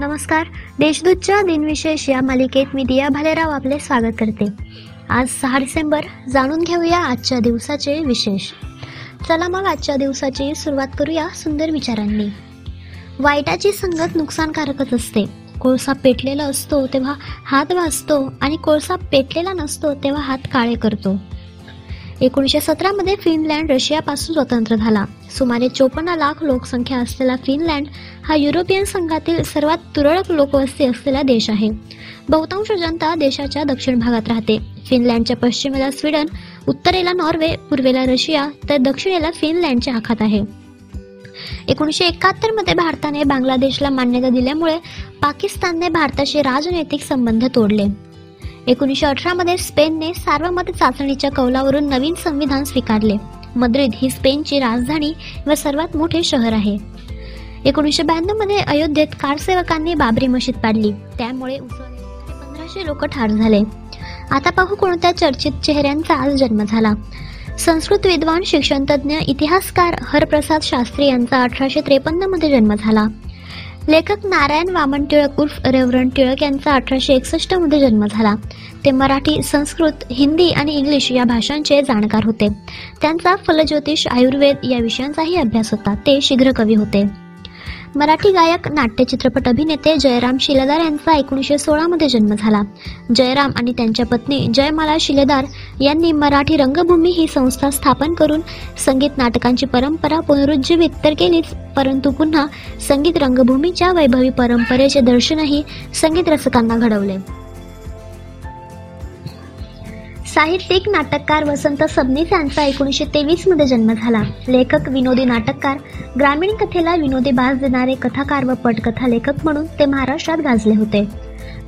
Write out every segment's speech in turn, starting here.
नमस्कार. देशदूतच्या दिनविशेष या मालिकेत मी दिया भालेराव आपले स्वागत करते. आज सहा डिसेंबर जाणून घेऊया आजच्या दिवसाचे विशेष. चला मग आजच्या दिवसाची सुरुवात करूया सुंदर विचारांनी. वाईटाची संगत नुकसानकारकच असते. कोळसा पेटलेला असतो तेव्हा हात भाजतो आणि कोळसा पेटलेला नसतो तेव्हा हात काळे करतो. एकोणीसशे सतरामध्ये फिनलँड रशियापासून स्वतंत्र झाला. सुमारे चोपन्न लाख लोकसंख्या असलेला फिनलँड हा युरोपियन संघातील सर्वात तुरळक लोकवस्ती असलेला देश आहे. बहुतांश जनता देशाच्या दक्षिण भागात राहते. फिनलँडच्या पश्चिमेला स्वीडन उत्तरेला नॉर्वे पूर्वेला रशिया तर दक्षिणेला फिनलँडच्या आखात आहे. एकोणीसशे एकाहत्तरमध्ये भारताने बांगलादेशला मान्यता दिल्यामुळे पाकिस्तानने भारताशी राजनैतिक संबंध तोडले. एकोणीसशे अठरामध्ये स्पेनने सार्वमत चाचणीच्या कौलावरून नवीन संविधान स्वीकारले. मद्रिद ही स्पेनची राजधानी व सर्वात मोठे शहर आहे. एकोणीसशे ब्याण्णवमध्ये अयोध्येत कारसेवकांनी बाबरी मशीद पाडली. त्यामुळे पंधराशे लोक ठार झाले. आता पाहू कोणत्या चर्चित चेहऱ्यांचा आज जन्म झाला. संस्कृत विद्वान शिक्षणतज्ञ इतिहासकार हरप्रसाद शास्त्री यांचा अठराशे त्रेपन्नमध्ये जन्म झाला. लेखक नारायण वामन टिळक उर्फ रेवरण टिळक यांचा अठराशे एकसष्टमध्ये जन्म झाला. ते मराठी संस्कृत हिंदी आणि इंग्लिश या भाषांचे जाणकार होते. त्यांचा फलज्योतिष आयुर्वेद या विषयांचाही अभ्यास होता. ते शीघ्र कवी होते. मराठी गायक नाट्य चित्रपट अभिनेते जयराम शिलेदार यांचा एकोणीसशे सोळामध्ये जन्म झाला. जयराम आणि त्यांच्या पत्नी जयमाला शिलेदार यांनी मराठी रंगभूमी ही संस्था स्थापन करून संगीत नाटकांची परंपरा पुनरुज्जीवित तर केलीच परंतु पुन्हा संगीत रंगभूमीच्या वैभवी परंपरेचे दर्शनही संगीत रसिकांना घडवले. साहित्यिक नाटककार वसंत सबनीस यांचा एकोणीसशे तेवीसमध्ये जन्म झाला. लेखक विनोदी नाटककार ग्रामीण कथेला विनोदी बाज देणारे कथाकार व पटकथा लेखक म्हणून ते महाराष्ट्रात गाजले होते.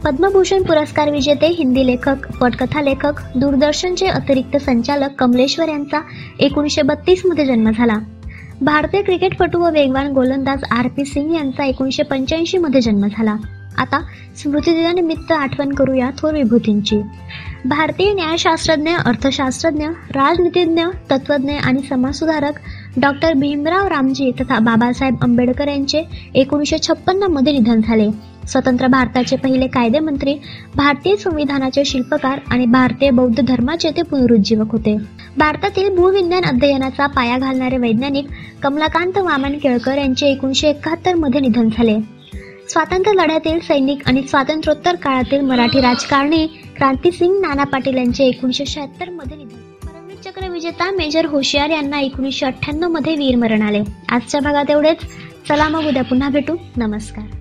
पद्मभूषण पुरस्कार विजेते हिंदी लेखक पटकथा लेखक दूरदर्शनचे अतिरिक्त संचालक कमलेश्वर यांचा एकोणीसशे बत्तीसमध्ये जन्म झाला. भारतीय क्रिकेटपटू व वेगवान गोलंदाज आर पी सिंग यांचा एकोणीसशे पंच्याऐंशी मध्ये जन्म झाला. आता स्मृतिदिनानिमित्त आठवण करूया थोर विभूतींची. भारतीय न्यायशास्त्रज्ञ अर्थशास्त्रज्ञ राजनीतिज्ञ तत्वज्ञ आणि समाजसुधारक डॉक्टर भीमराव रामजी तथा बाबासाहेब आंबेडकर यांचे एकोणीसशे छप्पन्नमध्ये निधन झाले. स्वतंत्र भारताचे पहिले कायदेमंत्री भारतीय संविधानाचे शिल्पकार आणि भारतीय बौद्ध धर्माचे ते पुनरुज्जीवक होते. भारतातील भूविज्ञान अध्ययनाचा पाया घालणारे वैज्ञानिक कमलाकांत वामन केळकर यांचे एकोणीसशे एकाहत्तरमध्ये निधन झाले. स्वातंत्र्य लढ्यातील सैनिक आणि स्वातंत्र्योत्तर काळातील मराठी राजकारणी क्रांतीसिंग नाना पाटील यांचे एकोणीसशे शहात्तरमध्ये निधन. चक्र विजेता मेजर होशियार यांना एकोणीसशे अठ्ठ्याण्णवमध्ये वीरमरण आले. आजच्या भागात एवढेच. चला मग उद्या पुन्हा भेटू. नमस्कार.